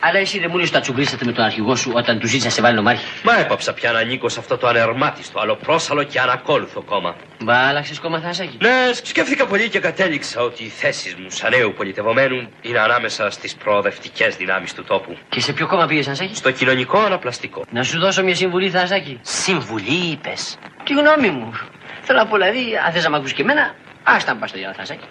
Αλλά εσύ δεν μου λες τα τσουμπίσατε με τον αρχηγό σου όταν του ζήτησε να σε βάλει νομάρχη. Μα έπαψα πια να ανήκω σε αυτό το ανερμάτιστο, αλλοπρόσαλο και ανακόλουθο κόμμα. Μπα, άλλαξες κόμμα, Θάσακη. Ναι, σκέφτηκα πολύ και κατέληξα ότι οι θέσεις μου σαν νέου πολιτευομένου είναι ανάμεσα στις προοδευτικές δυνάμεις του τόπου. Και σε ποιο κόμμα πήγες, Θάσακη; Στο κοινωνικό αναπλαστικό. Να σου δώσω μια συμβουλή, Θάσακη. Συμβουλή, είπες. Τη γνώμη μου. Θέλω να πω, δηλαδή, αν θες να μ' ακούσει και εμένα, άστα να πας στο Γιάννα Θάσακη.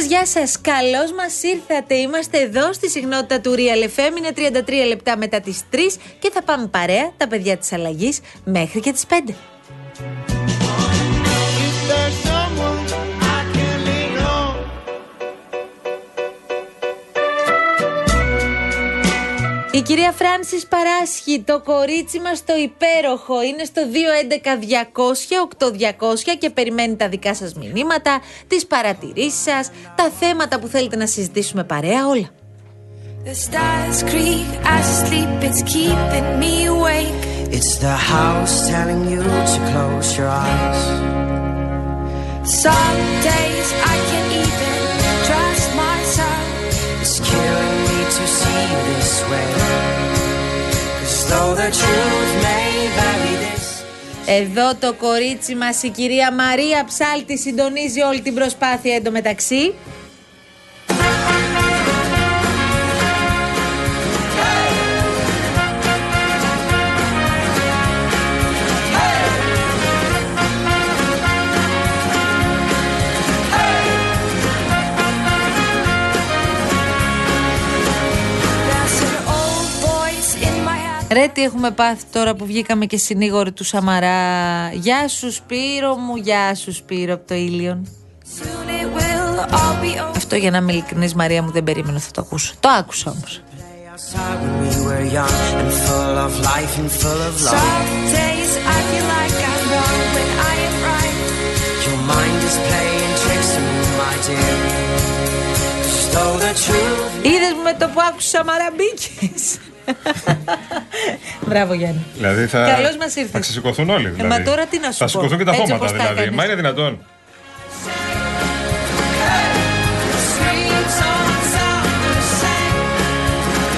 Γεια σας, γεια σας. Καλώς μας ήρθατε. Είμαστε εδώ στη συγνότητα του Real FM. Είναι 33 λεπτά μετά τις 3 και θα πάμε παρέα, τα παιδιά της αλλαγής, μέχρι και τις 5. Η κυρία Φράνσις Παράσχη, το κορίτσι μας το υπέροχο, είναι στο 211-200-8200 και περιμένει τα δικά σας μηνύματα, τις παρατηρήσεις σας, τα θέματα που θέλετε να συζητήσουμε παρέα, όλα. The stars creak as I sleep, it's keeping me awake. It's the house telling you to close your eyes. Some days I can't even trust myself. It's killing me to see you this way. 'Cause though the truth may vary this. Εδώ το κορίτσι μας, η κυρία Μαρία Ψάλτη, συντονίζει όλη την προσπάθεια εντωμεταξύ. Ρε τι έχουμε πάθει τώρα που βγήκαμε και συνήγοροι του Σαμαρά. Γεια σου Σπύρο μου, γεια σου Σπύρο από το Ήλιον. Soon it will all be over. Αυτό για να είμαι ειλικρινής Μαρία μου δεν περίμενα θα το ακούσω. Το άκουσα όμως. Outside when we were young and full of life and full of love. Some days I feel like I'm wrong when I am right. Your mind is playing tricks on me, my dear. 'Cause though the truth Είδες με το που άκουσα Σαμαρά μπήκες. Μπράβο Γιάννη. Δηλαδή θα, Καλώς μας ήρθες. θα ξεσηκωθούν όλοι. Ε, Δηλαδή. μα τώρα τι να σου Θα πω. σηκωθούν και τα Έτσι χώματα όπως τα δηλαδή. έκανες. Μα είναι δυνατόν. Screams on sound the same.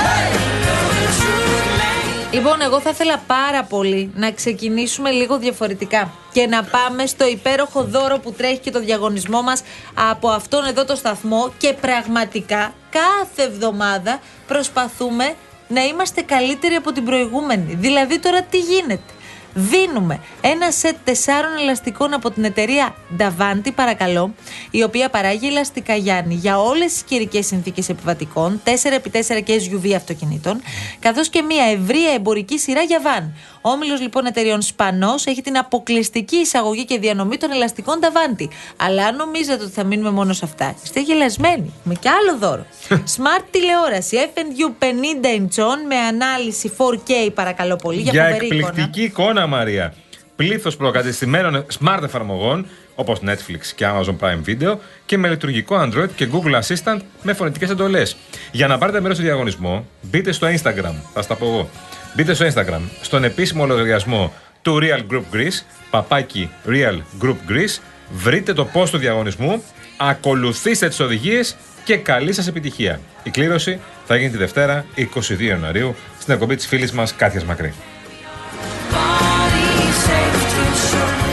Hey, the truth may Λοιπόν, εγώ θα ήθελα πάρα πολύ να ξεκινήσουμε λίγο διαφορετικά και να πάμε στο υπέροχο δώρο που τρέχει και το διαγωνισμό μας από αυτόν εδώ το σταθμό και πραγματικά κάθε εβδομάδα προσπαθούμε να είμαστε καλύτεροι από την προηγούμενη. Δηλαδή τώρα τι γίνεται; Δίνουμε ένα σετ τεσσάρων ελαστικών από την εταιρεία Davanti, παρακαλώ, η οποία παράγει ελαστικά Γιάννη για όλες τις καιρικές συνθήκες επιβατικών, 4x4 και SUV αυτοκινήτων, καθώς και μια ευρεία εμπορική σειρά για βαν. Ο όμιλος λοιπόν εταιρεών Σπανός έχει την αποκλειστική εισαγωγή και διανομή των ελαστικών Davanti. Αλλά αν νομίζετε ότι θα μείνουμε μόνο σε αυτά, είστε γελασμένοι. Με κι άλλο δώρο. Smart τηλεόραση FNU 50 inch με ανάλυση 4K, παρακαλώ πολύ, για, Για φοβερή εικόνα. εκπληκτική εικόνα, Μαρία. Πλήθος προκατεστημένων smart εφαρμογών όπως Netflix και Amazon Prime Video και με λειτουργικό Android και Google Assistant με φωνητικές εντολές. Για να πάρετε μέρος στο διαγωνισμό, μπείτε στο Instagram. Θα στα πω εγώ. Μπείτε στο Instagram, στον επίσημο λογαριασμό του Real Group Greece, παπάκι Real Group Greece, βρείτε το post του διαγωνισμού, ακολουθήστε τις οδηγίες και καλή σας επιτυχία. Η κλήρωση θα γίνει τη Δευτέρα 22 Ιανουαρίου στην εκπομπή της φίλης μας Κάθιας Μακρύ. Body safe to shore.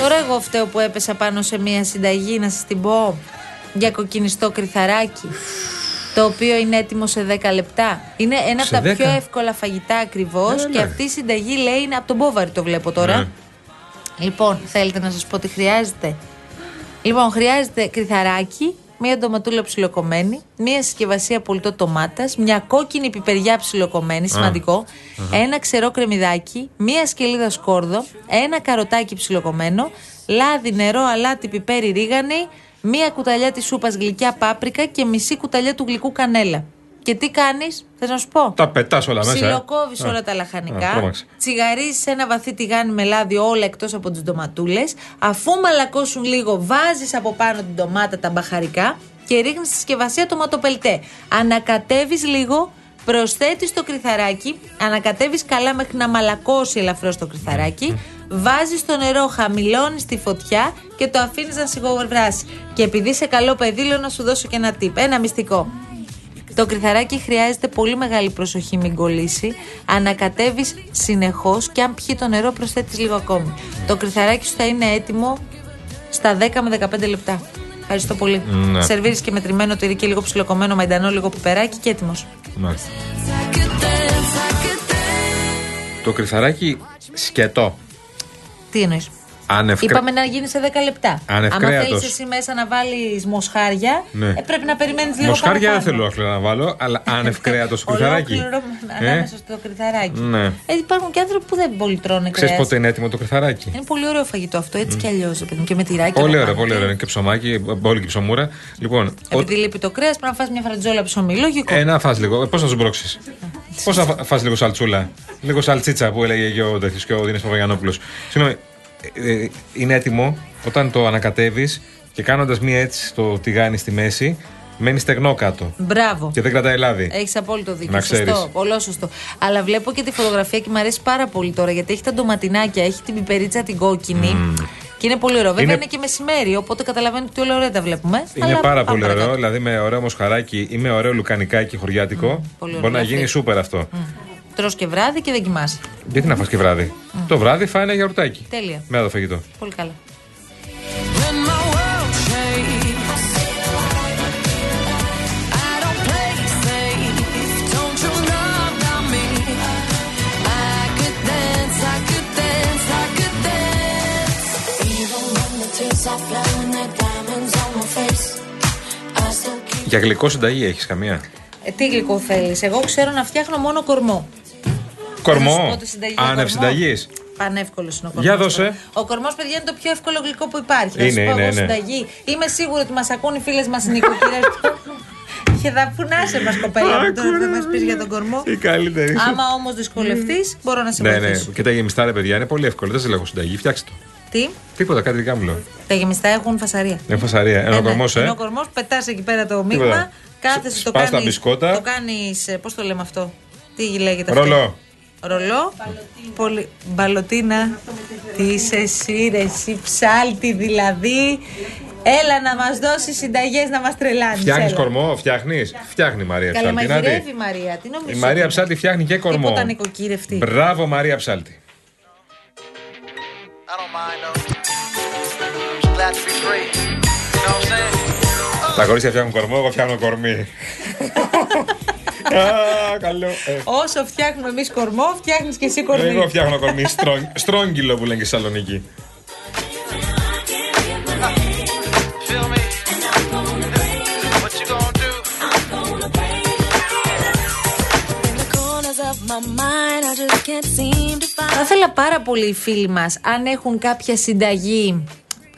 Τώρα εγώ φταίω που έπεσα πάνω σε μια συνταγή, να σας την πω, για κοκκινιστό κρυθαράκι. Το οποίο είναι έτοιμο σε 10 λεπτά. Είναι ένα Σε από τα 10? πιο εύκολα φαγητά ακριβώς. Έλα. Και αυτή η συνταγή λέει είναι από τον Μπόβαρη, το βλέπω τώρα. Ναι. Λοιπόν, θέλετε να σας πω τι χρειάζεται. Λοιπόν, χρειάζεται κρυθαράκι, μία ντοματούλα ψιλοκομμένη, μία συσκευασία πολιτό ντομάτας, μια κόκκινη πιπεριά ψιλοκομμένη, σημαντικό, ένα ξερό κρεμμυδάκι, μία σκελίδα σκόρδο, ένα καροτάκι ψιλοκομμένο, λάδι, νερό, αλάτι, πιπέρι, ρίγανη, μία κουταλιά της σούπας γλυκιά πάπρικα και μισή κουταλιά του γλυκού κανέλα. Και τι κάνεις, θες να σου πω; Τα πετάς όλα μέσα. ε. Ψιλοκόβεις Α. όλα τα Α, λαχανικά. τρόμαξε. Τσιγαρίζεις σε ένα βαθύ τηγάνι με λάδι όλα εκτός από τις ντοματούλες. Αφού μαλακώσουν λίγο, βάζεις από πάνω την ντομάτα τα μπαχαρικά και ρίχνεις στη συσκευασία το ματοπελτέ. Ανακατεύεις λίγο, προσθέτεις το κρυθαράκι, ανακατεύεις καλά μέχρι να μαλακώσει ελαφρώς το κρυθαράκι. Βάζεις το νερό, χαμηλώνεις τη φωτιά και το αφήνεις να σιγοβράσει. Και επειδή είσαι καλό παιδί, λέω να σου δώσω και ένα tip. Ένα μυστικό. Το κρυθαράκι χρειάζεται πολύ μεγάλη προσοχή, μην κολλήσει. Ανακατεύεις συνεχώς και αν πιει το νερό, προσθέτεις λίγο ακόμη. Το κρυθαράκι σου θα είναι έτοιμο στα 10 με 15 λεπτά. Ευχαριστώ πολύ. Ναι. Σερβίρεις και μετρημένο τυρί και λίγο ψιλοκομμένο μαϊντανό, λίγο πιπεράκι και έτοιμος. Μάλιστα. I could dance, I could dance. Το κρυθαράκι σκετό. Τι εννοεί. Ανευκρέ... Είπαμε να γίνει σε 10 λεπτά. Αν Ανευκρέατος. θέλεις εσύ μέσα να βάλεις μοσχάρια, Ναι. ε, πρέπει να περιμένεις λίγο Μοσχάρια δεν παραπάνω. θέλω άχλα να βάλω, αλλά ανευκρέατο στο κρυθαράκι. Ολόκληρο Ε, ανάμεσα στο κρυθαράκι. Ναι. Ε, υπάρχουν και άνθρωποι που δεν πολύ τρώνε Ξέρεις κρέας. πότε είναι έτοιμο το κρυθαράκι; Είναι πολύ ωραίο φαγητό αυτό, έτσι κι αλλιώς. Και με τυράκι. Πολύ από ωραίο, πάνω. πολύ ωραίο. Είναι και ψωμάκι, μπόλικη ψωμούρα. Λοιπόν, ο- Επειδή λείπει το κρέας, πρέπει να φας μια φραντζόλα ψωμί. Λογικό. ε, να φας λίγο. Πώς να σου μπρώξει. Πώς να φα- φας λίγο σαλτσούλα; Λίγο σαλτσίτσα που έλεγε και ο, τέτοιος, και ο Δίνης Παπαγιανόπουλος. Συγγνώμη, ε, ε, είναι έτοιμο όταν το ανακατεύεις και κάνοντας μία έτσι στο τηγάνι στη μέση, μένει στεγνό κάτω. Μπράβο. Και δεν κρατάει λάδι. Έχεις απόλυτο δίκιο. Να σωστό. ξέρεις. Πολύ σωστό. Αλλά βλέπω και τη φωτογραφία και μου αρέσει πάρα πολύ τώρα γιατί έχει τα ντοματινάκια, έχει την πιπερίτσα την κόκκινη. Και είναι πολύ ωραίο. Βέβαια Είναι- είναι, και μεσημέρι, οπότε καταλαβαίνετε ότι όλα ωραία τα βλέπουμε. Είναι Αλλά πάρα πάμε πολύ παρακάτω. ωραίο. Δηλαδή με ωραίο μοσχαράκι ή με ωραίο λουκανικάκι χωριάτικο. πολύ ωραίο, μπορεί να ελαφρύ. γίνει σούπερ αυτό. Τρως και βράδυ και δεν κοιμάσαι. Γιατί να φας και βράδυ; Το βράδυ φάει ένα γιαουρτάκι. Τέλεια. Με το φαγητό. Πολύ καλά. When my world shakes, I don't play safe. Don't you know about me? I could dance, I could dance, I could dance. Even when the tears are flowing, the diamonds on my face. I still keep Για γλυκό συνταγή έχεις καμία; Ε, τι γλυκό θέλεις; Εγώ ξέρω να φτιάχνω μόνο κορμό. Να σου Κορμό. πω τη συνταγή για Άνευ κορμό. συνταγής. Πανεύκολος είναι ο κορμό. Για δώσε. Ο κορμό, παιδιά, είναι το πιο εύκολο γλυκό που υπάρχει. να Είναι, σου πω είναι, εγώ είναι. συνταγή. Είμαι σίγουρη ότι μας ακούν οι φίλες μας οι νοικοκυρές. Και θα πουνάσε μας κοπέλα μου τώρα θα μας πεις για τον κορμό. Η καλύτερη. Άμα όμως δυσκολευτείς, μπορώ να σε Ναι, ναι. βοηθήσω. Και τα γεμιστά ρε παιδιά είναι πολύ εύκολο. Δεν σε λέγω συνταγή. Φτιάξτε το. Τι, Τίποτα, κάτι δικά μου λέω. τα γεμιστά έχουν φασαρία. Είναι φασαρία. Ένα Ε, ναι. κορμό, Είναι ε. ο κορμό, πετάς εκεί πέρα το Τίποτα. μείγμα, κάθεσαι το Σπάς τα κάνει. μπισκότα. Το κάνεις. Πώς το λέμε αυτό; Τι λέγεται αυτό; Ρολό. Ρολό. Πολύ... Μπαλωτίνα. Τι είσαι εσύ, ρε, εσύ ψάλτη δηλαδή. Έλα να μας δώσεις συνταγές να μας τρελάνεις. Φτιάχνεις κορμό, φτιάχνεις. Φτιάχνει η Μαρία Καλά, Ψάλτη. να δει. μαγειρεύει η Μαρία. Τι νομίζω. Η Μαρία Ψάλτη φτιάχνει και κορμό. Τίποτα νοικοκύρευτη. Μπράβο, Μαρία Ψάλτη. I don't mind though. I'm glad to be free. You know what I'm saying? Τα κορίτσια φτιάχνουν κορμό, εγώ φτιάχνω κορμί. Α, καλό. Ε, Όσο φτιάχνουμε εμείς κορμό, φτιάχνεις και εσύ κορμί. Εγώ φτιάχνω κορμί στρόγγ- στρόγγυλο που λένε και στη Θεσσαλονίκη. Feel me? What you gonna do? in the corners of my mind. I just can't seem to find. Θα ήθελα πάρα πολύ οι φίλοι μας, αν έχουν κάποια συνταγή.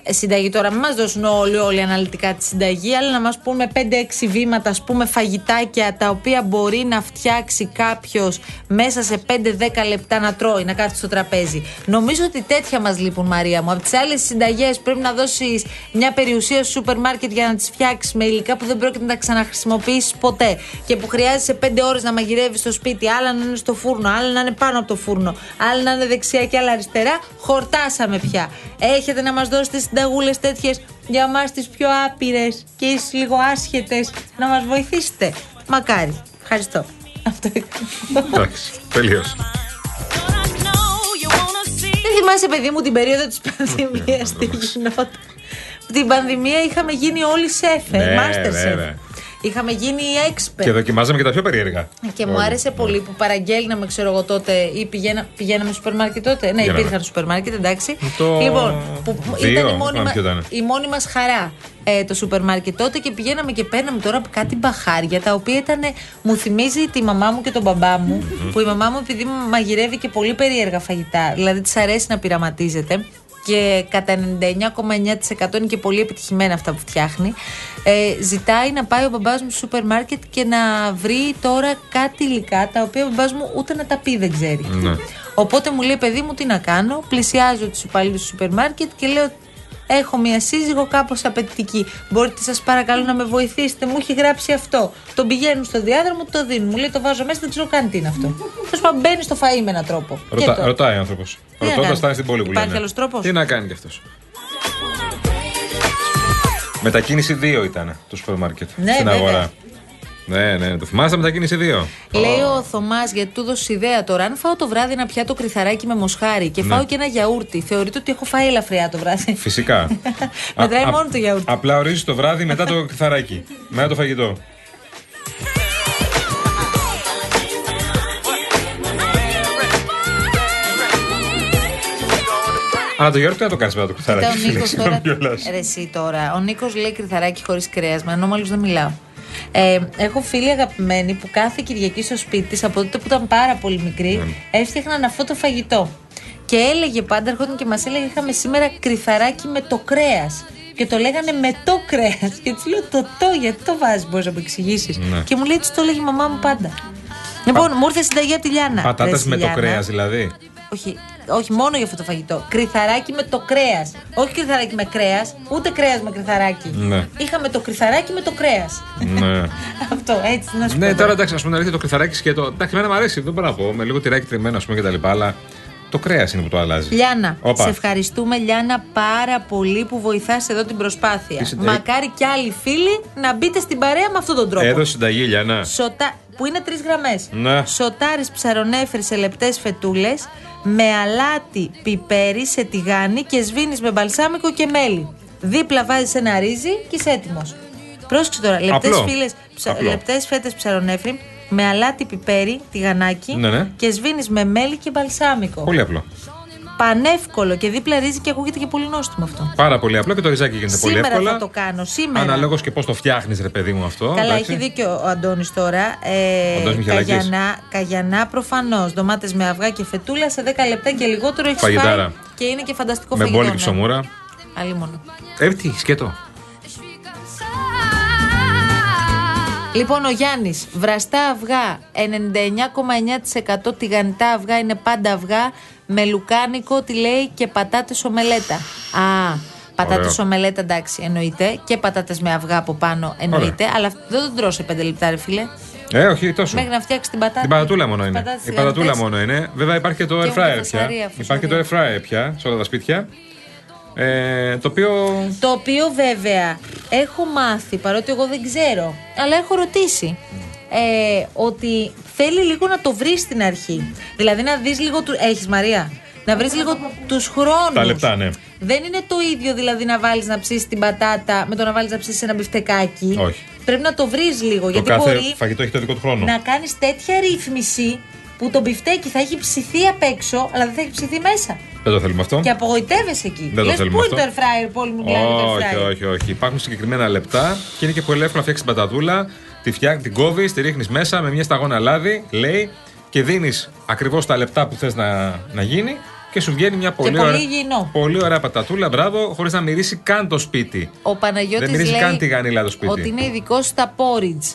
Ε, Συνταγή τώρα, μην μας δώσουν όλοι, όλοι αναλυτικά τη συνταγή, αλλά να μας πούν με 5-6 βήματα, ας πούμε, φαγητάκια τα οποία μπορεί να φτιάξει κάποιος μέσα σε 5-10 λεπτά να τρώει, να κάθεται στο τραπέζι. Νομίζω ότι τέτοια μας λείπουν, Μαρία μου. Από τις άλλες συνταγές πρέπει να δώσεις μια περιουσία στο σούπερ μάρκετ για να τις φτιάξεις με υλικά που δεν πρόκειται να τα ξαναχρησιμοποιήσεις ποτέ και που χρειάζεσαι 5 ώρες να μαγειρεύεις στο σπίτι, άλλα να είναι στο φούρνο, άλλα να είναι πάνω από το φούρνο, άλλα να είναι δεξιά και άλλα αριστερά. Χορτάσαμε πια. Έχετε να μας δώσετε συνταγή συνταγούλες τέτοιες για εμά τις πιο άπειρες και ει λίγο άσχετες να μας βοηθήσετε. Μακάρι. Ευχαριστώ. Αυτό έκανα. Εντάξει, τελείωσε. Δεν θυμάσαι, παιδί μου, την περίοδο της πανδημίας τι γινόταν. Την πανδημία είχαμε γίνει όλοι σεφ, Ναι, master βέβαια. chef. Είχαμε γίνει expert. Και δοκιμάζαμε και τα πιο περίεργα. Και μου Όλοι. άρεσε πολύ που παραγγέλναμε, ξέρω εγώ τότε, ή πηγαίνα, πηγαίναμε στο σούπερ μάρκετ τότε. Ναι, Πηγαίναμε. υπήρχαν σούπερ μάρκετ, εντάξει. Το Λοιπόν, που δύο, ήταν η δεν μόνη, θυμάμαι μα- ποιο ήταν. η μόνη μας χαρά ε, το σούπερ μάρκετ τότε και πηγαίναμε και παίρναμε τώρα κάτι μπαχάρια τα οποία ήταν. Μου θυμίζει τη μαμά μου και τον μπαμπά μου, που η μαμά μου επειδή μαγειρεύει και πολύ περίεργα φαγητά, δηλαδή της αρέσει να πειραματίζεται και κατά 99,9% είναι και πολύ επιτυχημένα αυτά που φτιάχνει. Ε, ζητάει να πάει ο μπαμπάς μου στο σούπερ μάρκετ και να βρει τώρα κάτι υλικά τα οποία ο μπαμπάς μου ούτε να τα πει δεν ξέρει. Ναι. Οπότε μου λέει, παιδί μου, τι να κάνω. Πλησιάζω τους υπαλλήλους του σούπερ μάρκετ και λέω, Έχω μια σύζυγο κάπως απαιτητική. Μπορείτε, σας παρακαλώ, να με βοηθήσετε. Μου έχει γράψει αυτό. Τον πηγαίνουν στο διάδρομο, του το δίνουν. Μου λέει, το βάζω μέσα, δεν ξέρω καν τι είναι αυτό. Τέλος πάντων, μπαίνει στο φαΐ με έναν τρόπο. Και Ρωτά, το- ρωτάει ο άνθρωπος. να Ρωτώντας, κάνει; φτάνει στην πόλη που Υπάρχει λένε. άλλος τρόπος; Τι να κάνει κι αυτός. Μετακίνηση 2 ήταν το σούπερ μάρκετ Ναι, στην βέβαια. αγορά. Ναι, ναι, το θυμάσαι μετακίνηση 2. Λέει ο Θωμάς, γιατί του έδωσε ιδέα τώρα. Αν φάω το βράδυ ένα πιάτο κρυθαράκι με μοσχάρι και Ναι. φάω και ένα γιαούρτι, θεωρείτε ότι έχω φάει ελαφριά το βράδυ. Φυσικά. Μετράει Α- α- μόνο το γιαούρτι. Απλά ορίζει το βράδυ μετά το κρυθαράκι. μετά το φαγητό. Αλλά το γιαούρτι να το κάνεις μετά το Κοίτα, κρυθαράκι. ο φίλε, Νίκος συγγνώμη τώρα. κιόλας. Ρε, εσύ τώρα. Ο Νίκος λέει κρυθαράκι χωρίς κρέας. Με ανώμαλου δεν μιλάω. Ε, έχω φίλη αγαπημένη που κάθε Κυριακή στο σπίτι της από τότε που ήταν πάρα πολύ μικρή Ναι. έφτιαχναν αυτό το φαγητό. Και έλεγε πάντα, ερχόταν και μας έλεγε: Είχαμε σήμερα κρυθαράκι με το κρέας. Και το λέγανε με το κρέας. Και της λέω: Το το, γιατί το βάζεις, μπορείς να μου εξηγήσεις. Ναι. Και μου λέει: Τι το έλεγε η μαμά μου πάντα. Λοιπόν, μου ήρθε συνταγή από τη Λιάνα. Πατάτες Ρε, στη με το Λιάνα. κρέας δηλαδή. Όχι, όχι, μόνο για αυτό το φαγητό. Κρυθαράκι με το κρέας. Όχι κρυθαράκι με κρέας, ούτε κρέας με κρυθαράκι. Ναι. Είχαμε το κρυθαράκι με το κρέας. ναι. αυτό, έτσι να σου ναι, πω. τώρα εντάξει, ας πούμε αλήθεια το κρυθαράκι σκέτο. Εντάξει, εμένα μου αρέσει, δεν μπορώ να πω. Με λίγο τυράκι τριμμένο, ας πούμε κτλ. Αλλά το κρέας είναι που το αλλάζει. Λιάνα, Όπα. σε ευχαριστούμε Λιάνα πάρα πολύ που βοηθάς εδώ την προσπάθεια. Τι συνταγή; Μακάρι και άλλοι φίλοι να μπείτε στην παρέα με αυτόν τον τρόπο. Έδωσε συνταγή, Λιανά. Σοτα... Που είναι τρεις γραμμές. Ναι. Σοτάρι ψαρονέφρι σε λεπτές φετούλες με αλάτι πιπέρι σε τηγάνι και σβήνεις με μπαλσάμικο και μέλι. Δίπλα βάζεις ένα ρύζι και είσαι έτοιμος. Πρόσεξε τώρα. Λεπτές Απλό. Απλό. λεπτές φέτες ψαρονέφρι με αλάτι πιπέρι, τηγανάκι Ναι, ναι. και σβήνεις με μέλι και μπαλσάμικο. Πολύ απλό. Πανεύκολο και δίπλα ρύζι και ακούγεται και πολύ νόστιμο αυτό. Πάρα πολύ απλό και το ριζάκι γίνεται πολύ Σήμερα εύκολα. θα το κάνω. Σήμερα. Αναλόγως και πώς το φτιάχνεις, ρε παιδί μου αυτό. Καλά, εντάξει. έχει δίκιο ο Αντώνης τώρα. Ε, Αντώνης Μιχαλάκης. καγιανά, καγιανά προφανώς. Ντομάτες με αυγά και φετούλα σε 10 λεπτά και λιγότερο έχεις Φαγητάρα. φάει. Και είναι και φανταστικό Με φαγητό. μπόλικη ναι. ψωμούρα. Αλλή μόνο. Ε, τι, σκέτο. Λοιπόν, ο Γιάννης, βραστά αυγά, 99,9% τηγανιτά αυγά είναι πάντα αυγά, με λουκάνικο, τι λέει και πατάτες ομελέτα. Α, πατάτες Ωραίο. ομελέτα εντάξει, εννοείται. Και πατάτες με αυγά από πάνω εννοείται. Αλλά αυτό δεν τον τρώω σε 5 λεπτά, ρε φίλε. Ε, όχι, τόσο. Μέχρι να φτιάξει την πατάτα. Την πατατούλα μόνο Τις είναι. πατάτες Η πατατούλα τηγανιτές. μόνο είναι. Βέβαια υπάρχει και το Και air έχουμε fryer πια. φασαρία, Υπάρχει και το air fryer πια σε όλα τα σπίτια. Ε, το οποίο. Το οποίο βέβαια έχω μάθει, παρότι εγώ δεν ξέρω, αλλά έχω ρωτήσει. Ε, ότι θέλει λίγο να το βρεις στην αρχή. Δηλαδή να δεις λίγο. Του... Έχεις Μαρία; Να βρεις λίγο τους χρόνους. Τα λεπτά, ναι. Δεν είναι το ίδιο δηλαδή να βάλεις να ψήσεις την πατάτα με το να βάλεις να ψήσεις ένα μπιφτεκάκι. Όχι. Πρέπει να το βρεις λίγο. Το γιατί κάθε μπορεί φαγητό έχει το δικό του χρόνο. να κάνεις τέτοια ρύθμιση που το μπιφτέκι θα έχει ψηθεί απ' έξω, αλλά δεν θα έχει ψηθεί μέσα. Δεν το θέλουμε αυτό. Και απογοητεύεσαι εκεί. Δεν το Λες, θέλουμε πού αυτό. είναι το air fryer, που όλοι μου μιλάνε για το air Όχι, fryer. όχι, όχι. Υπάρχουν συγκεκριμένα λεπτά και είναι και πολύ εύκολο να φτιάξεις την πατατούλα. Τη φτιάχνει, την κόβεις, τη ρίχνεις μέσα με μια σταγόνα λάδι, λέει, και δίνεις ακριβώς τα λεπτά που θες να, να γίνει και σου βγαίνει μια πολύ, πολύ ωραία, υγιεινό. πολύ ωραία πατατούλα. Μπράβο, χωρίς να μυρίσει καν το σπίτι. Ο Παναγιώτης Δεν μυρίζει λέει καν τη γανίλα το σπίτι. ότι είναι ειδικός στα porridge.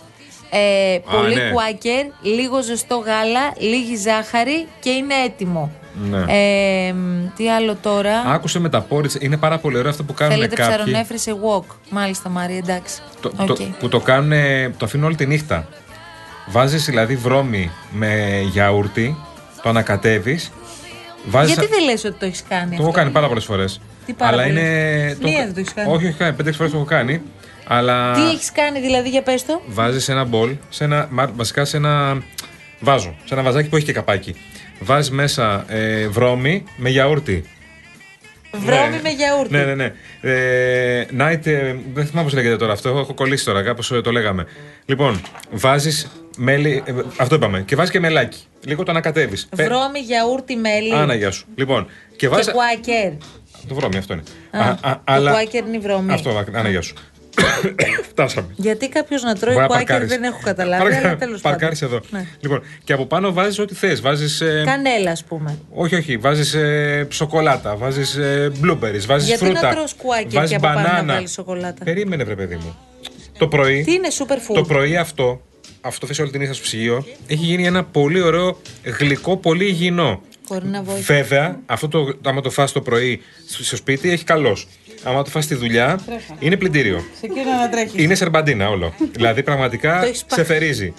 Ε, πολύ ναι. κουάκερ, λίγο ζεστό γάλα, λίγη ζάχαρη και είναι έτοιμο. Ναι. Ε, μ, τι άλλο τώρα; Άκουσε με τα porridge, είναι πάρα πολύ ωραίο αυτό που κάνουν Θέλετε κάποιοι. ψαρονέφρι σε wok. Μάλιστα, Μαρία, εντάξει. Το, Οκ. το, που το κάνουν, το αφήνουν όλη τη νύχτα. Βάζεις δηλαδή βρώμη με γιαούρτι, το ανακατεύεις. Βάζεις, Γιατί δεν λες ότι το έχεις κάνει Το αυτό; έχω κάνει πάρα πολλές φορές. Τι πάρα αλλά πολύ. είναι. Μία δεν το έχεις κάνει. Όχι, όχι, κάνει. Πέντε φορές το έχω κάνει. Αλλά Τι έχεις κάνει δηλαδή για πες το. βάζεις ένα μπολ, σε ένα, μα- βασικά σε ένα βάζο, σε ένα βαζάκι που έχει και καπάκι. Βάζει μέσα ε, βρώμη με γιαούρτι. Βρώμη Ναι. με γιαούρτι. Ναι, ναι, ναι. Ε, night, ε, δεν θυμάμαι πώς λέγεται τώρα αυτό. Έχω κολλήσει τώρα, κάπως το λέγαμε. Λοιπόν, βάζεις μέλι. ε, αυτό είπαμε. Και βάζεις και μελάκι. Λίγο το ανακατεύεις. Βρώμη, γιαούρτι, μέλι. Άνα, γεια σου. Λοιπόν, και και βάζει. κουάκερ. Το βρώμη, αυτό είναι. Α, το κουάκερ είναι η βρώμη. Αυτό, Άνα, γεια σου. Φτάσαμε. Γιατί κάποιος να τρώει Μπορεί να κουάκερ παρκάρεις. δεν έχω καταλάβει, Παρκα- αλλά τέλος πάντων. Παρκάρεις εδώ. Ναι. Λοιπόν, και από πάνω βάζεις ό,τι θες. Βάζεις. Ε, Κανέλα, ας πούμε. όχι, όχι. Βάζεις ε, σοκολάτα, βάζεις ε, blueberries, βάζεις Γιατί φρούτα. να τρως κουάκερ βάζεις και από πάνω να μπανάνα. βάλεις σοκολάτα; Περίμενε, βρε παιδί μου. Το πρωί. Τι είναι super food. Το πρωί αυτό, αυτό θες όλη την νύχτα στο ψυγείο, έχει γίνει ένα πολύ ωραίο γλυκό, πολύ υγιεινό. Μπορεί να βοηθήσει. Βέβαια, αυτό το, άμα το φας το πρωί στο στο σπίτι, έχει καλός. Άμα το φας στη δουλειά, είναι πλυντήριο. Σε κύριο να τρέχεις. Είναι σερμπαντίνα όλο. δηλαδή, Το πραγματικά έχεις πάθει. σε θερίζει.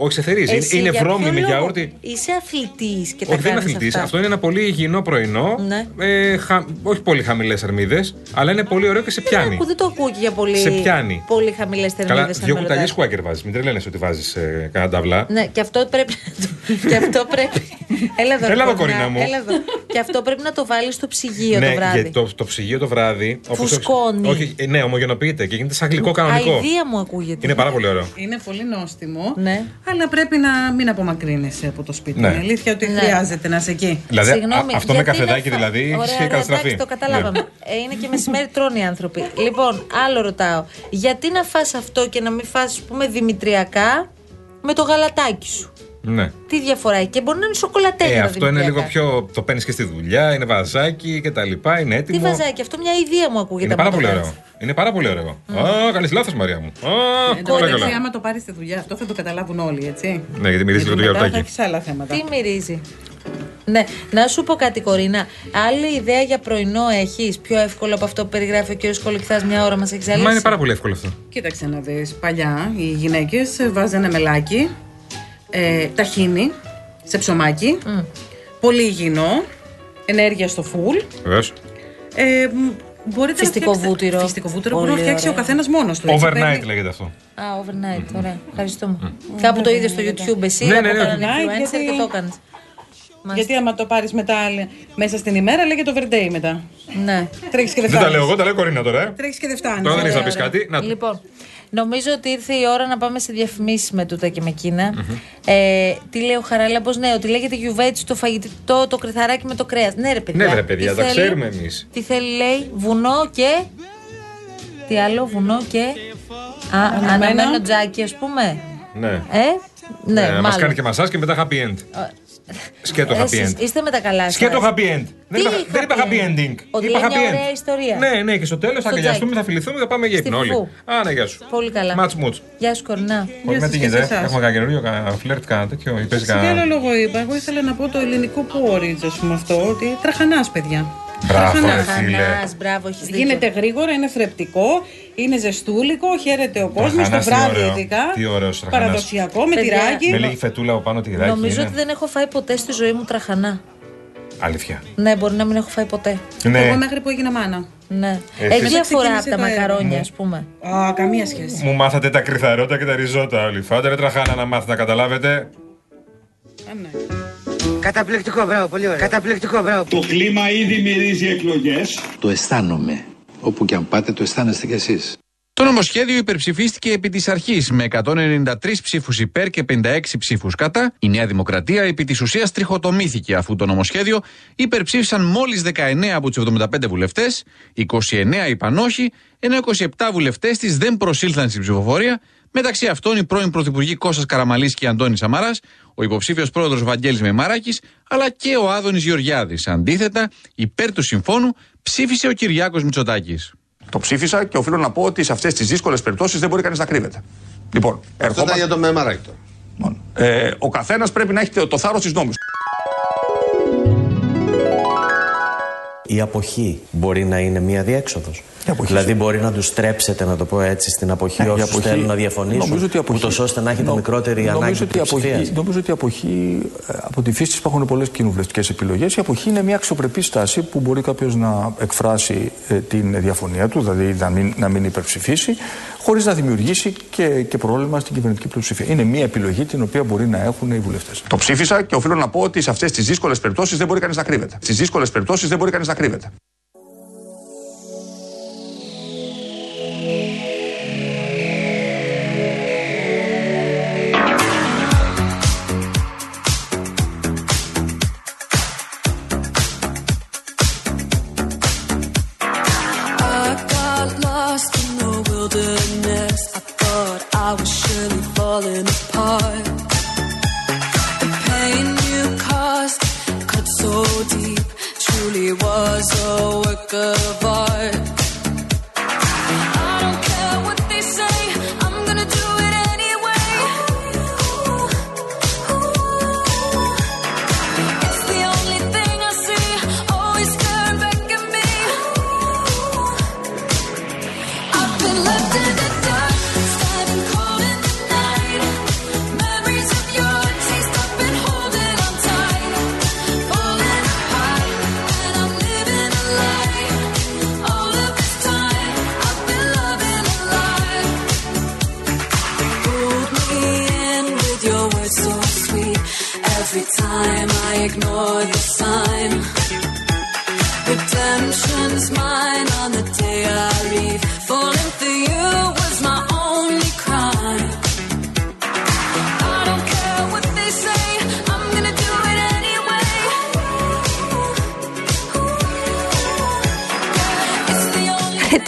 Όχι, σε θερίζει. Είναι- Εσύ είναι για βρώμη ποιο με λόγο γιαούρτι. Είσαι αθλητής και τα Όχι, δεν είναι κάνεις αθλητής. αυτά; Αυτό είναι ένα πολύ υγιεινό πρωινό. Ναι. Ε, χα- όχι πολύ χαμηλές αρμίδες, αλλά είναι πολύ ωραίο και σε Δεν, πιάνει. ακού, δεν το ακούω και για πολύ, Σε πιάνει. πολύ χαμηλές Καλά, θερμίδες. δύο κουταλιές κουάκερ βάζεις. Μην τρελαίνεσαι ότι βάζεις ε, κανένα ταυλά. Ναι, και αυτό πρέπει να το. και αυτό πρέπει. Έλα εδώ, Έλα εδώ, Κορίνα, κορίνα μου. Έλα εδώ. και αυτό πρέπει να το βάλεις στο ψυγείο ναι, το βράδυ. γιατί το, το ψυγείο το βράδυ. όπως το- Φουσκώνει. όχι, ε, ναι, ομογενοποιείται και γίνεται σαν γλυκό κανονικό. Αηδία μου ακούγεται. Είναι πάρα πολύ ωραίο. Είναι πολύ νόστιμο. Ναι. Αλλά πρέπει να μην απομακρύνεσαι από το σπίτι. Ναι. Είναι αλήθεια ότι Ναι. χρειάζεται να είσαι εκεί. Δηλαδή, Συγγνώμη, α- αυτό με γιατί καφεδάκι να φα- δηλαδή Ωραία, έχει ωραία, καταστραφεί. εντάξει, το καταλάβαμε. Ναι. Ε, είναι και μεσημέρι τρώνε οι άνθρωποι. Λοιπόν, άλλο ρωτάω. Γιατί να φας αυτό και να μην φας, ας πούμε, δημητριακά με το γαλατάκι σου; Ναι. Τι διαφορά έχει; Και μπορεί να είναι σοκολατέλα. Ε, τα αυτό είναι λίγο δημητριακά. πιο. Το παίρνεις και στη δουλειά, είναι βαζάκι και τα λοιπά, είναι Τι έτοιμο. βαζάκι, αυτό μια ιδέα μου ακούγεται. Είναι άμα πάρα το πολύ κάνεις. ωραίο. Είναι πάρα πολύ ωραίο. Α, κάνει λάθος, Μαρία μου. Α, Εν τω πολύ μεταξύ, καλά. άμα το πάρεις στη δουλειά, αυτό θα το καταλάβουν όλοι, έτσι. Ναι, γιατί μυρίζει λίγο το μετά θα γιαουρτάκι. έχεις άλλα θέματα. Τι μυρίζει; Ναι, να σου πω κάτι, Κορίνα. Άλλη ιδέα για πρωινό έχεις, πιο εύκολο από αυτό που περιγράφει ο κ. Κολοκυθά μια ώρα μας έχεις ζαλίσει. Μα είναι πάρα πολύ εύκολο αυτό. Κοίταξε να δεις. Παλιά οι γυναίκες βάζανε μελάκι, ε, ταχίνι σε ψωμάκι. Πολύ υγιεινό. Ενέργεια στο φουλ. Βεβαίως. Ε, μ, μπορείτε Φυστικό να φτιάξετε- βούτυρο. Φυστικό βούτυρο Πολύ μπορεί να φτιάξει ο ωραία. καθένας μόνος του. έτσι. Overnight Παίρνει- λέγεται αυτό. Α, overnight, ωραία. Ευχαριστούμε. Κάπου το είδες στο YouTube εσύ, Ναι, από ναι, ναι. κανέναν Overnight, influencer γιατί- και το έκανες. Γιατί άμα το πάρεις μετά μέσα στην ημέρα, λέγεται overday μετά. Ναι. Τρέχεις και δεν Δεν τα φτάνεις. λέω εγώ, τα λέω Κορίνα τώρα. ε. Τρέχεις και δεν φτάνεις. Τώρα δεν Ωραία, έχεις να πεις ωραία. κάτι. Να το. Λοιπόν, νομίζω ότι ήρθε η ώρα να πάμε σε διαφημίσεις με τούτα και με εκείνα. Ε, τι λέει ο Χαράλαμπος, ναι, ότι λέγεται γιουβέτσι το φαγητό, το κρυθαράκι με το κρέας. Ναι, ρε παιδιά. Ναι, ρε παιδιά, Τι τα θέλει; ξέρουμε εμείς. Τι θέλει, λέει, βουνό και. Τι άλλο, βουνό και. Α, αναμένο τζάκι, ας πούμε. Ναι. Ε, ναι, Ε, Μας μάλλον. κάνει και μασά και μετά happy end. Σκέτο Ε, happy εσείς end. Είστε με τα καλά σας. Σκέτο happy end. Δεν είπα, δεν είπα happy ending. Ότι Είπα λέει μια happy ωραία end. ιστορία. Ναι, ναι, και στο τέλος θα Στο αγκαλιαστούμε, τζάκι. θα φιληθούμε, θα πάμε για Στη ύπνο όλοι. φουφού. Α, ναι, γεια σου. Πολύ καλά. Μάτς μουτς. Γεια σου, Κορνά. Όχι, με σας τι και γίνεται, σε εσάς. έχουμε κανένα καινούριο, κανένα φλερτ, κανένα τέτοιο, ή παίζει Σε τι άλλο κανένα. λόγο είπα. Εγώ ήθελα να πω το ελληνικό πόριτζ, ας πούμε αυτό, ότι τραχανά, παιδιά. Μπράβο, ρε Τραχανάς. φίλε. Χανάς, μπράβο, έχεις δίκιο. Γίνεται γρήγορα, είναι θρεπτικό, είναι ζεστούλικο, χαίρεται ο κόσμος. Το Τραχανάς, τι βράδυ ωραίο. ειδικά. Τι ωραίος τραχανάς. Παραδοσιακό, με Παιδιά, τυράκι. Με λίγη φετούλα από πάνω τυράκι. Νομίζω είναι. ότι δεν έχω φάει ποτέ στη ζωή μου τραχανά. Αλήθεια. Ναι, μπορεί να μην έχω φάει ποτέ. Εγώ Ναι, μέχρι που έγινα μάνα. Ναι. Εσύ- Έχει διαφορά από ξεκίνησε τα το έργο μακαρόνια, μου. ας πούμε. Α, καμία σχέση. μου μάθατε τα κρυθαρότα και τα ριζότα όλοι. Φάτε ρε τραχάνα να μάθετε να καταλάβετε. Α, ναι. Καταπληκτικό, μπράβο, πολύ ωραία. Καταπληκτικό, μπράβο. Το κλίμα ήδη μυρίζει εκλογές. Το αισθάνομαι. Όπου και αν πάτε το αισθάνεστε κι εσείς. Το νομοσχέδιο υπερψηφίστηκε επί της αρχής με 193 ψήφους υπέρ και 56 ψήφους κατά. Η Νέα Δημοκρατία επί της ουσίας τριχοτομήθηκε αφού το νομοσχέδιο υπερψήφισαν μόλις 19 από τους 75 βουλευτές, 29 είπαν όχι, ενώ 27 βουλευτές της δεν προσήλθαν στην ψηφοφορία. Μεταξύ αυτών οι πρώην Πρωθυπουργοί Κώστας Καραμαλής και Αντώνης Σαμαράς, ο υποψήφιος πρόεδρος Βαγγέλης Μεμαράκη, αλλά και ο Άδωνης Γεωργιάδης. Αντίθετα, υπέρ του συμφώνου ψήφισε ο Κυριάκος Μητσοτάκης. Το ψήφισα και οφείλω να πω ότι σε αυτές τις δύσκολες περιπτώσεις δεν μπορεί κανείς να κρύβεται. Λοιπόν, Αυτό ήταν ερχόμαστε... για το μεμαράκι τώρα. Μόνο. Ε, ο καθένας πρέπει να έχει το, το θάρρος της νόμης. Η αποχή μπορεί να είναι μία διέξοδος. Δηλαδή μπορεί να τους στρέψετε, να το πω έτσι, στην αποχή Ε, η όσους αποχή- θέλουν να διαφωνήσουν, νομίζω ότι η αποχή- ούτως ώστε να έχετε νο- μικρότερη νομίζω ανάγκη ότι η αποχή, πλειοψηφίας. νομίζω ότι η αποχή, ε, από τη φύση της υπάρχουν πολλές κοινοβουλευτικές επιλογές. Η αποχή είναι μια αξιοπρεπή στάση που μπορεί κάποιος να εκφράσει ε, την διαφωνία του, δηλαδή να μην, να μην υπερψηφίσει, χωρίς να δημιουργήσει και, και πρόβλημα στην κυβερνητική πλειοψηφία. Είναι μια επιλογή την οποία μπορεί να έχουν οι βουλευτές. Το ψήφισα και οφείλω να πω ότι σε αυτές τις δύσκολες περιπτώσεις δεν μπορεί κανείς να κρύβεται. Στις δύσκολες περιπτώσεις δεν μπορεί κανείς να κρύβεται.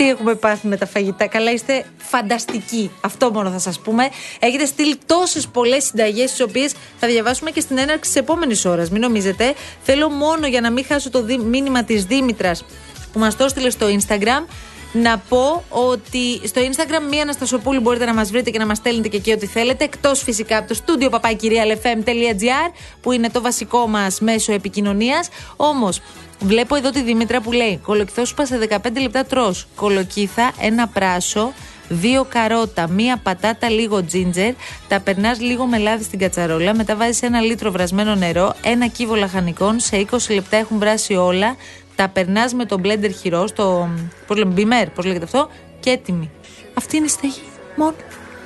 Τι έχουμε πάθει με τα φαγητά; Καλά, είστε φανταστικοί. Αυτό μόνο θα σας πούμε. Έχετε στείλει τόσες πολλές συνταγές, τις οποίες θα διαβάσουμε και στην έναρξη της επόμενης ώρας. Μην νομίζετε. Θέλω μόνο για να μην χάσω το δι- μήνυμα της Δήμητρας που μας το έστειλε στο Instagram. Να πω ότι στο Instagram μία Αναστασοπούλου μπορείτε να μας βρείτε και να μας στέλνετε και εκεί ό,τι θέλετε. Εκτός φυσικά από το στούντιο παπάκυριαλεφm.gr που είναι το βασικό μας μέσο επικοινωνίας. Όμως, βλέπω εδώ τη Δήμητρα που λέει: Κολοκυθόσουπα σε 15 λεπτά τρώ. Κολοκύθα, ένα πράσο, δύο καρότα, μία πατάτα, λίγο τζίντζερ. Τα περνάς λίγο με λάδι στην κατσαρόλα. Μετά βάζεις ένα λίτρο βρασμένο νερό, ένα κύβο λαχανικών. Σε 20 λεπτά έχουν βράσει όλα. Τα περνάς με το μπλέντερ χειρό, το. Πώς λέμε, μπιμέρ, πώς λέγεται αυτό, και έτοιμη. Αυτή είναι η στέγη. Μόνο.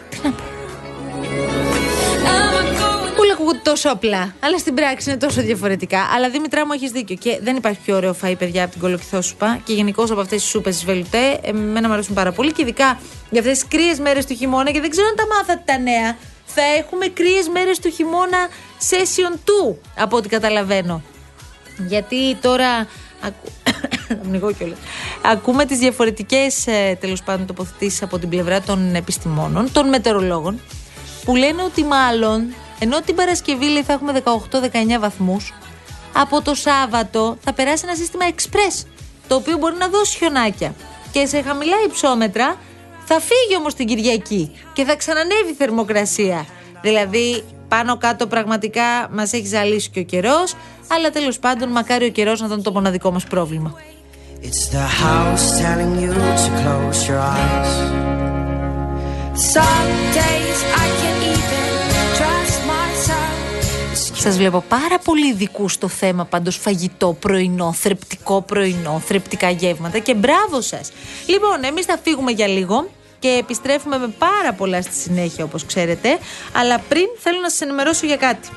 Τι να πω. Όλα ακούγονται τόσο απλά, αλλά στην πράξη είναι τόσο διαφορετικά. Αλλά Δήμητρά μου έχεις δίκιο. Και δεν υπάρχει πιο ωραίο φαΐ, παιδιά, από την κολοκυθόσουπα. Και γενικώ από αυτές τις σούπες της βελουτέ. Εμένα μου αρέσουν πάρα πολύ. Και ειδικά για αυτές τις κρύες μέρες του χειμώνα. Και δεν ξέρω αν τα μάθατε τα νέα. Θα έχουμε κρύες μέρες του χειμώνα session 2, από ό,τι καταλαβαίνω. Γιατί τώρα. Ακού- Θα πνιγώ κιόλας. Ακούμε τις διαφορετικές τέλος πάντων τοποθετήσεις από την πλευρά των επιστημόνων, των μετεωρολόγων, που λένε ότι μάλλον ενώ την Παρασκευή λέει, θα έχουμε 18-19 βαθμούς, από το Σάββατο θα περάσει ένα σύστημα express, το οποίο μπορεί να δώσει χιονάκια. Και σε χαμηλά υψόμετρα θα φύγει όμως την Κυριακή και θα ξανανεύει η θερμοκρασία. Δηλαδή, πάνω κάτω πραγματικά μας έχει ζαλίσει και ο καιρός, αλλά τέλος πάντων, μακάρι ο καιρός να ήταν το μοναδικό μας πρόβλημα. It's the house telling you to close your eyes. Some days I can't even trust myself. Σας βλέπω πάρα πολύ ειδικού στο θέμα πάντως φαγητό, πρωινό, θρεπτικό πρωινό, θρεπτικά γεύματα και μπράβο σας. Λοιπόν, εμείς θα φύγουμε για λίγο και επιστρέφουμε με πάρα πολλά στη συνέχεια όπως ξέρετε. Αλλά πριν θέλω να σας ενημερώσω για κάτι.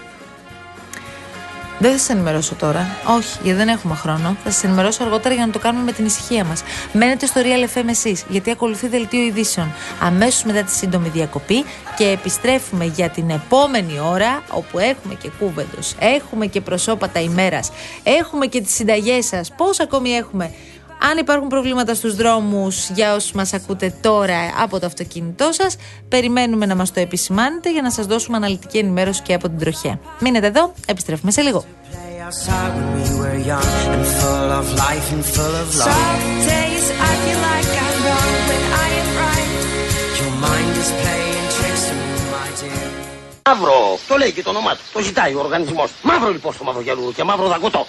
Δεν θα σα ενημερώσω τώρα. Όχι, γιατί δεν έχουμε χρόνο. Θα σα ενημερώσω αργότερα για να το κάνουμε με την ησυχία μας. Μένετε στο Real FM εσείς, γιατί ακολουθεί δελτίο ειδήσεων. Αμέσως μετά τη σύντομη διακοπή και επιστρέφουμε για την επόμενη ώρα, όπου έχουμε και κούβεντος, έχουμε και προσώπατα ημέρας, έχουμε και τις συνταγές σας. Πώς ακόμη έχουμε; Αν υπάρχουν προβλήματα στους δρόμους για όσους μας ακούτε τώρα από το αυτοκίνητό σας, περιμένουμε να μας το επισημάνετε για να σας δώσουμε αναλυτική ενημέρωση και από την τροχέα. Μείνετε εδώ, επιστρέφουμε σε λίγο. Outside when we were young and full of life and full of love. Some days I feel like I'm wrong when I am right. Your mind is playing tricks on you, my dear. Μαύρο, το λέει και το όνομά του. Το ζητάει ο οργανισμός. Μαύρο λοιπόν στο μαύρο γυαλού και μαύρο δαγκωτό.